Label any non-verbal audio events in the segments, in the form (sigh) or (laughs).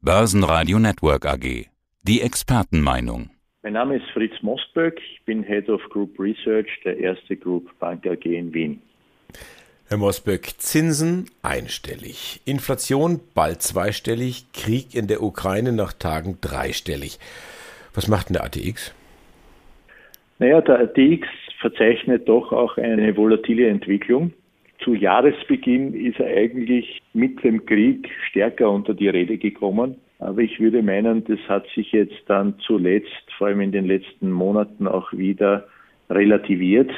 Börsenradio Network AG. Die Expertenmeinung. Mein Name ist Fritz Mostböck. Ich bin Head of Group Research der Erste Group Bank AG in Wien. Herr Mosböck, Zinsen einstellig, Inflation bald zweistellig, Krieg in der Ukraine nach Tagen dreistellig. Was macht denn der ATX? Naja, der ATX verzeichnet doch auch eine volatile Entwicklung. Zu Jahresbeginn ist er eigentlich mit dem Krieg stärker unter die Rede gekommen. Aber ich würde meinen, das hat sich jetzt dann zuletzt, vor allem in den letzten Monaten, auch wieder relativiert.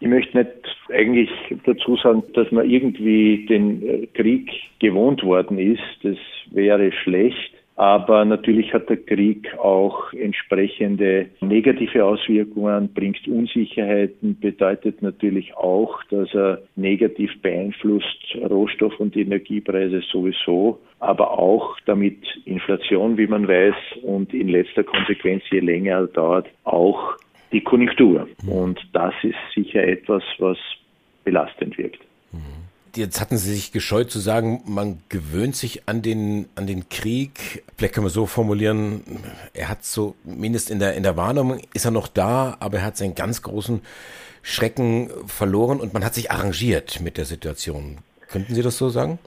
Ich möchte nicht eigentlich dazu sagen, dass man irgendwie den Krieg gewohnt worden ist. Das wäre schlecht. Aber natürlich hat der Krieg auch entsprechende negative Auswirkungen, bringt Unsicherheiten, bedeutet natürlich auch, dass er negativ beeinflusst Rohstoff- und Energiepreise sowieso, aber auch damit Inflation, wie man weiß, und in letzter Konsequenz, je länger er dauert, auch die Konjunktur. Und das ist sicher etwas, was belastend wirkt. Mhm jetzt hatten Sie sich gescheut zu sagen, man gewöhnt sich an den, an den Krieg. Vielleicht können wir so formulieren, er hat so, mindestens in der, in der Wahrnehmung ist er noch da, aber er hat seinen ganz großen Schrecken verloren und man hat sich arrangiert mit der Situation. Könnten Sie das so sagen?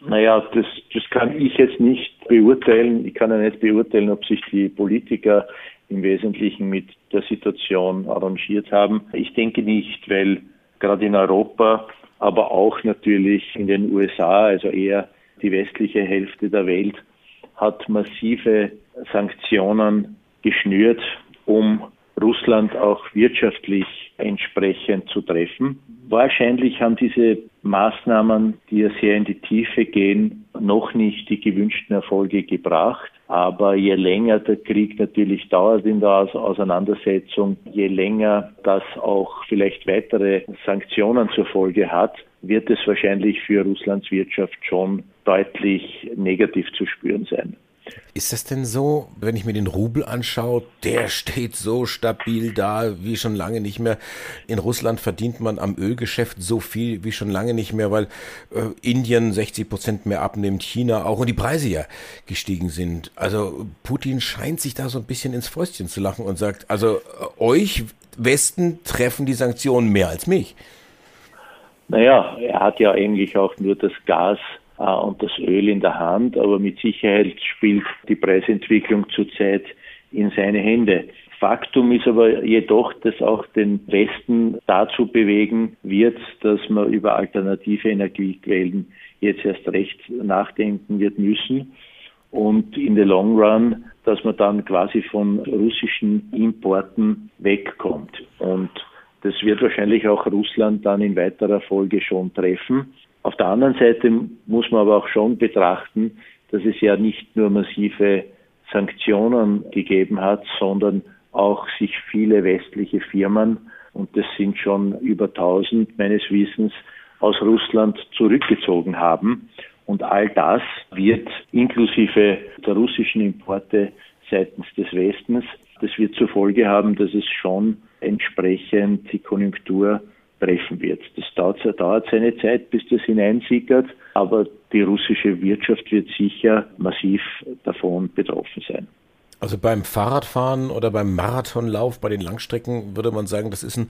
Naja, das, das kann ich jetzt nicht beurteilen. Ich kann ja nicht beurteilen, ob sich die Politiker im Wesentlichen mit der Situation arrangiert haben. Ich denke nicht, weil gerade in Europa aber auch natürlich in den USA, also eher die westliche Hälfte der Welt, hat massive Sanktionen geschnürt, um Russland auch wirtschaftlich entsprechend zu treffen. Wahrscheinlich haben diese Maßnahmen, die ja sehr in die Tiefe gehen, noch nicht die gewünschten Erfolge gebracht. Aber je länger der Krieg natürlich dauert in der Auseinandersetzung, je länger das auch vielleicht weitere Sanktionen zur Folge hat, wird es wahrscheinlich für Russlands Wirtschaft schon deutlich negativ zu spüren sein. Ist das denn so, wenn ich mir den Rubel anschaue, der (laughs) steht so stabil da wie schon lange nicht mehr. In Russland verdient man am Ölgeschäft so viel wie schon lange nicht mehr, weil äh, Indien 60 Prozent mehr abnimmt, China auch und die Preise ja gestiegen sind. Also Putin scheint sich da so ein bisschen ins Fäustchen zu lachen und sagt, also äh, euch Westen treffen die Sanktionen mehr als mich. Naja, er hat ja eigentlich auch nur das Gas und das Öl in der Hand, aber mit Sicherheit spielt die Preisentwicklung zurzeit in seine Hände. Faktum ist aber jedoch, dass auch den Westen dazu bewegen wird, dass man über alternative Energiequellen jetzt erst recht nachdenken wird müssen und in the long run, dass man dann quasi von russischen Importen wegkommt. Und das wird wahrscheinlich auch Russland dann in weiterer Folge schon treffen. Auf der anderen Seite muss man aber auch schon betrachten, dass es ja nicht nur massive Sanktionen gegeben hat, sondern auch sich viele westliche Firmen, und das sind schon über 1000 meines Wissens, aus Russland zurückgezogen haben. Und all das wird inklusive der russischen Importe seitens des Westens, das wird zur Folge haben, dass es schon entsprechend die Konjunktur treffen wird. Das dauert, dauert seine Zeit, bis das hineinsickert, aber die russische Wirtschaft wird sicher massiv davon betroffen sein. Also beim Fahrradfahren oder beim Marathonlauf, bei den Langstrecken würde man sagen, das ist ein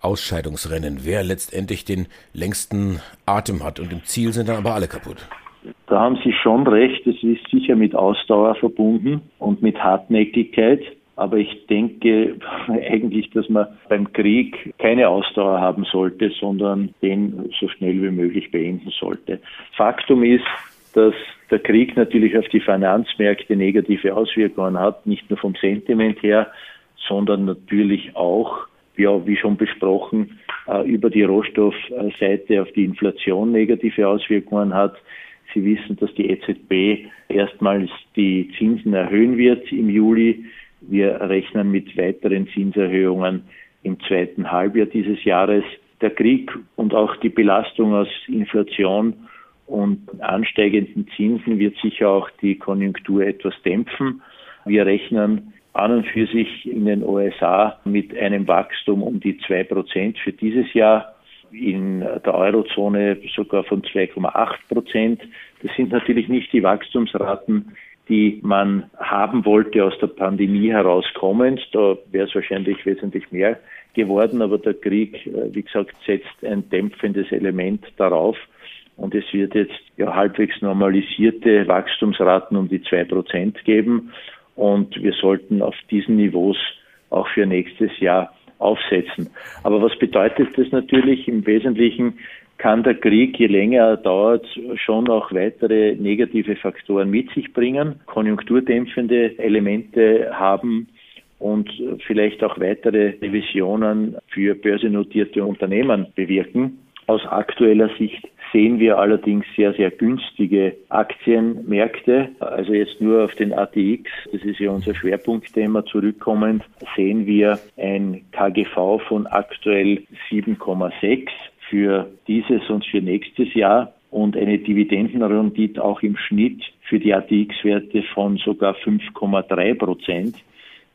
Ausscheidungsrennen. Wer letztendlich den längsten Atem hat und im Ziel sind dann aber alle kaputt. Da haben Sie schon recht. Es ist sicher mit Ausdauer verbunden und mit Hartnäckigkeit. Aber ich denke (laughs) eigentlich, dass man beim Krieg keine Ausdauer haben sollte, sondern den so schnell wie möglich beenden sollte. Faktum ist, dass der Krieg natürlich auf die Finanzmärkte negative Auswirkungen hat, nicht nur vom Sentiment her, sondern natürlich auch, ja, wie schon besprochen, äh, über die Rohstoffseite auf die Inflation negative Auswirkungen hat. Sie wissen, dass die EZB erstmals die Zinsen erhöhen wird im Juli. Wir rechnen mit weiteren Zinserhöhungen im zweiten Halbjahr dieses Jahres. Der Krieg und auch die Belastung aus Inflation und ansteigenden Zinsen wird sicher auch die Konjunktur etwas dämpfen. Wir rechnen an und für sich in den USA mit einem Wachstum um die zwei Prozent für dieses Jahr. in der Eurozone sogar von 2,8 Prozent. Das sind natürlich nicht die Wachstumsraten, die man haben wollte aus der Pandemie herauskommend. Da wäre es wahrscheinlich wesentlich mehr geworden, aber der Krieg, äh, wie gesagt, setzt ein dämpfendes Element darauf. Und es wird jetzt ja halbwegs normalisierte Wachstumsraten um die zwei Prozent geben. Und wir sollten auf diesen Niveaus auch für nächstes Jahr aufsetzen. Aber was bedeutet das natürlich? Im Wesentlichen kann der Krieg, je länger er dauert, schon auch weitere negative Faktoren mit sich bringen, konjunkturdämpfende Elemente haben und vielleicht auch weitere Revisionen für börsennotierte Unternehmen bewirken. Aus aktueller Sicht sehen wir allerdings sehr, sehr günstige Aktienmärkte. Also jetzt nur auf den ATX, das ist ja unser Schwerpunktthema zurückkommend, sehen wir ein KGV von aktuell 7,6 für dieses und für nächstes Jahr und eine Dividendenrendite auch im Schnitt für die ATX-Werte von sogar 5,3 Prozent.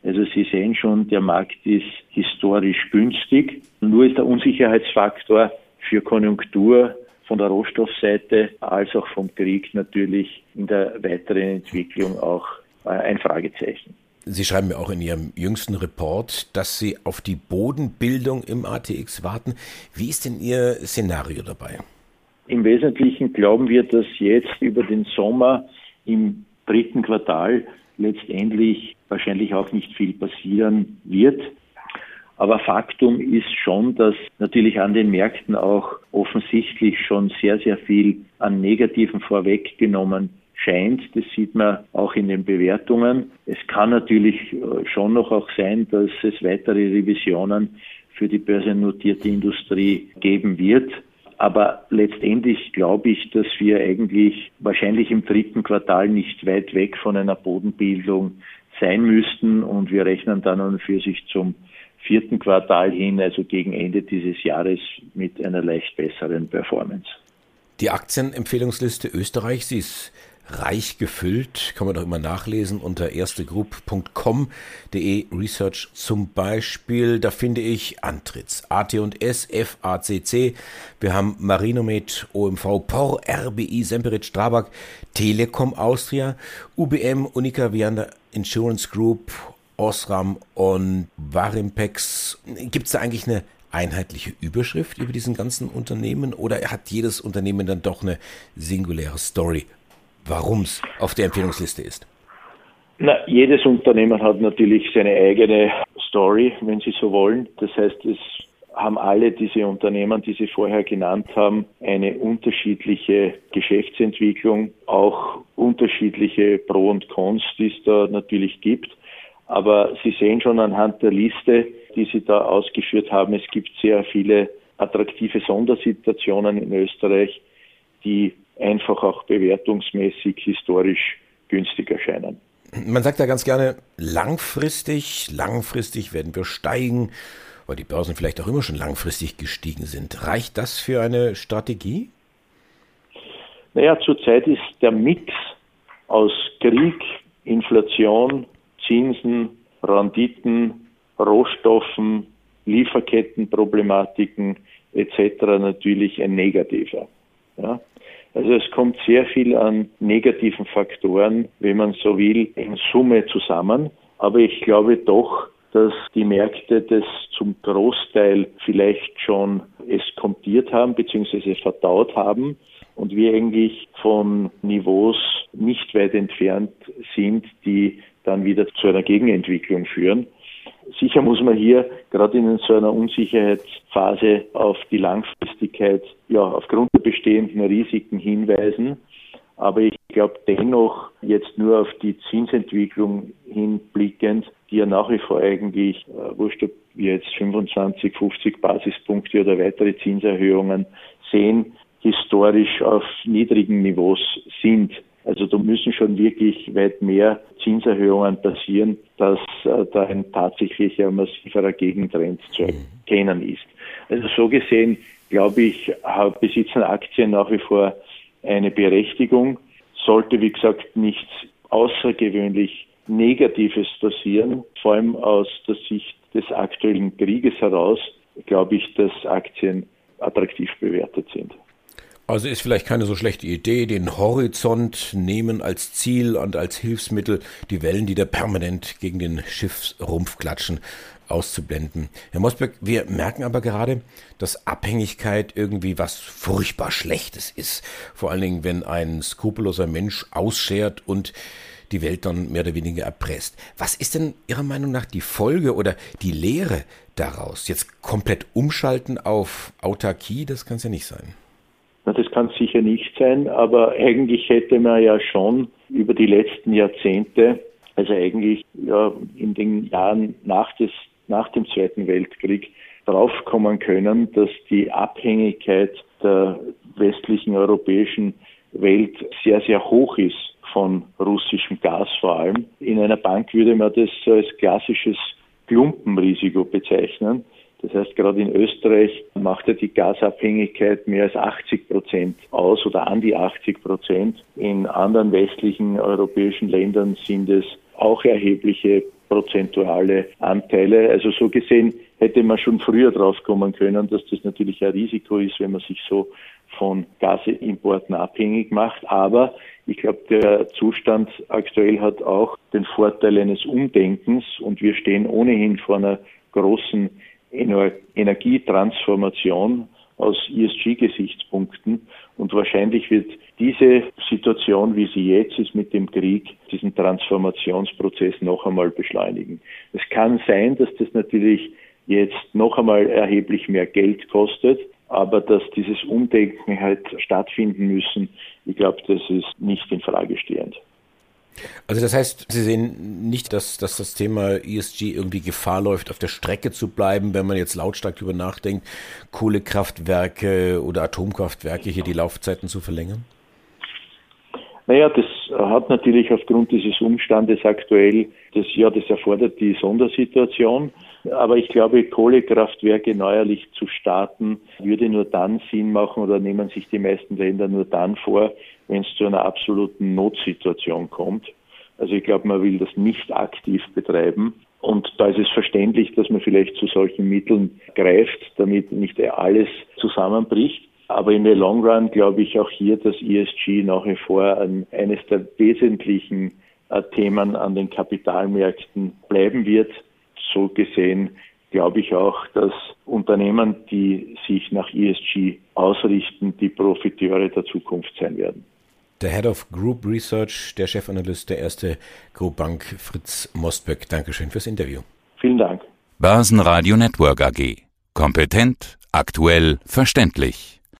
Also Sie sehen schon, der Markt ist historisch günstig. Nur ist der Unsicherheitsfaktor für Konjunktur von der Rohstoffseite als auch vom Krieg natürlich in der weiteren Entwicklung auch ein Fragezeichen. Sie schreiben mir auch in Ihrem jüngsten Report, dass Sie auf die Bodenbildung im ATX warten. Wie ist denn Ihr Szenario dabei? Im Wesentlichen glauben wir, dass jetzt über den Sommer im dritten Quartal letztendlich wahrscheinlich auch nicht viel passieren wird. Aber Faktum ist schon, dass natürlich an den Märkten auch offensichtlich schon sehr, sehr viel an Negativen vorweggenommen scheint. Das sieht man auch in den Bewertungen. Es kann natürlich äh, schon noch auch sein, dass es weitere Revisionen für die börsennotierte Industrie geben wird. Aber letztendlich glaube ich, dass wir eigentlich wahrscheinlich im dritten Quartal nicht weit weg von einer Bodenbildung sein müssten und wir rechnen dann und für sich zum vierten Quartal hin, also gegen Ende dieses Jahres, mit einer leicht besseren Performance. Die Aktienempfehlungsliste Österreich, sie ist reich gefüllt, kann man doch immer nachlesen unter erstegroup.com.de Research zum Beispiel. Da finde ich Antritts, AT&S, FACC, wir haben Marinomed, OMV, POR, RBI, Semperit, Strabag, Telekom Austria, UBM, Unica, Vianda Insurance Group, Osram und Varimpex. Gibt es da eigentlich eine einheitliche Überschrift über diesen ganzen Unternehmen oder hat jedes Unternehmen dann doch eine singuläre Story, warum es auf der Empfehlungsliste ist? Na, jedes Unternehmen hat natürlich seine eigene Story, wenn Sie so wollen. Das heißt, es haben alle diese Unternehmen, die Sie vorher genannt haben, eine unterschiedliche Geschäftsentwicklung, auch unterschiedliche Pro und Cons, die es da natürlich gibt. Aber Sie sehen schon anhand der Liste, die Sie da ausgeführt haben, es gibt sehr viele attraktive Sondersituationen in Österreich, die einfach auch bewertungsmäßig historisch günstig erscheinen. Man sagt ja ganz gerne, langfristig, langfristig werden wir steigen, weil die Börsen vielleicht auch immer schon langfristig gestiegen sind. Reicht das für eine Strategie? Naja, zurzeit ist der Mix aus Krieg, Inflation, Zinsen, Renditen, Rohstoffen, Lieferkettenproblematiken etc. natürlich ein negativer. Ja? Also es kommt sehr viel an negativen Faktoren, wenn man so will, in Summe zusammen. Aber ich glaube doch, dass die Märkte das zum Großteil vielleicht schon eskontiert haben bzw. verdaut haben und wir eigentlich von Niveaus nicht weit entfernt sind, die dann wieder zu einer Gegenentwicklung führen. Sicher muss man hier gerade in so einer Unsicherheitsphase auf die Langfristigkeit, ja, aufgrund der bestehenden Risiken hinweisen. Aber ich glaube dennoch jetzt nur auf die Zinsentwicklung hinblickend, die ja nach wie vor eigentlich, äh, wurscht ob wir jetzt 25, 50 Basispunkte oder weitere Zinserhöhungen sehen, historisch auf niedrigen Niveaus sind. Also da müssen schon wirklich weit mehr Zinserhöhungen passieren, dass äh, da ein tatsächlicher massiverer Gegentrend zu erkennen ist. Also so gesehen, glaube ich, besitzen Aktien nach wie vor eine Berechtigung. Sollte, wie gesagt, nichts außergewöhnlich Negatives passieren, vor allem aus der Sicht des aktuellen Krieges heraus, glaube ich, dass Aktien attraktiv bewertet sind. Also ist vielleicht keine so schlechte Idee, den Horizont nehmen als Ziel und als Hilfsmittel, die Wellen, die da permanent gegen den Schiffsrumpf klatschen, auszublenden. Herr Mosberg, wir merken aber gerade, dass Abhängigkeit irgendwie was furchtbar Schlechtes ist. Vor allen Dingen, wenn ein skrupelloser Mensch ausschert und die Welt dann mehr oder weniger erpresst. Was ist denn Ihrer Meinung nach die Folge oder die Lehre daraus? Jetzt komplett umschalten auf Autarkie, das kann es ja nicht sein. Na, das kann sicher nicht sein, aber eigentlich hätte man ja schon über die letzten Jahrzehnte, also eigentlich ja in den Jahren nach des nach dem Zweiten Weltkrieg draufkommen können, dass die Abhängigkeit der westlichen europäischen Welt sehr, sehr hoch ist von russischem Gas vor allem. In einer Bank würde man das als klassisches Klumpenrisiko bezeichnen. Das heißt, gerade in Österreich macht ja die Gasabhängigkeit mehr als 80 Prozent aus oder an die 80 Prozent. In anderen westlichen europäischen Ländern sind es auch erhebliche prozentuale Anteile. Also so gesehen hätte man schon früher drauf kommen können, dass das natürlich ein Risiko ist, wenn man sich so von Gasimporten abhängig macht. Aber ich glaube, der Zustand aktuell hat auch den Vorteil eines Umdenkens und wir stehen ohnehin vor einer großen Energietransformation aus ESG-Gesichtspunkten. Und wahrscheinlich wird diese Situation, wie sie jetzt ist mit dem Krieg, diesen Transformationsprozess noch einmal beschleunigen. Es kann sein, dass das natürlich jetzt noch einmal erheblich mehr Geld kostet, aber dass dieses Umdenken halt stattfinden müssen, ich glaube, das ist nicht in Frage stehend. Also das heißt, Sie sehen nicht, dass, dass das Thema ESG irgendwie Gefahr läuft, auf der Strecke zu bleiben, wenn man jetzt lautstark darüber nachdenkt, Kohlekraftwerke oder Atomkraftwerke hier die Laufzeiten zu verlängern? Naja, das hat natürlich aufgrund dieses Umstandes aktuell, das ja, das erfordert die Sondersituation. Aber ich glaube, Kohlekraftwerke neuerlich zu starten, würde nur dann Sinn machen oder nehmen sich die meisten Länder nur dann vor, wenn es zu einer absoluten Notsituation kommt. Also ich glaube, man will das nicht aktiv betreiben. Und da ist es verständlich, dass man vielleicht zu solchen Mitteln greift, damit nicht alles zusammenbricht. Aber in der Long Run glaube ich auch hier, dass ESG nach wie vor ein, eines der wesentlichen äh, Themen an den Kapitalmärkten bleiben wird. So gesehen glaube ich auch, dass Unternehmen, die sich nach ESG ausrichten, die Profiteure der Zukunft sein werden. Der Head of Group Research, der Chefanalyst der erste Group Bank, Fritz Mostböck. Dankeschön fürs Interview. Vielen Dank. Börsenradio Network AG. Kompetent, aktuell, verständlich.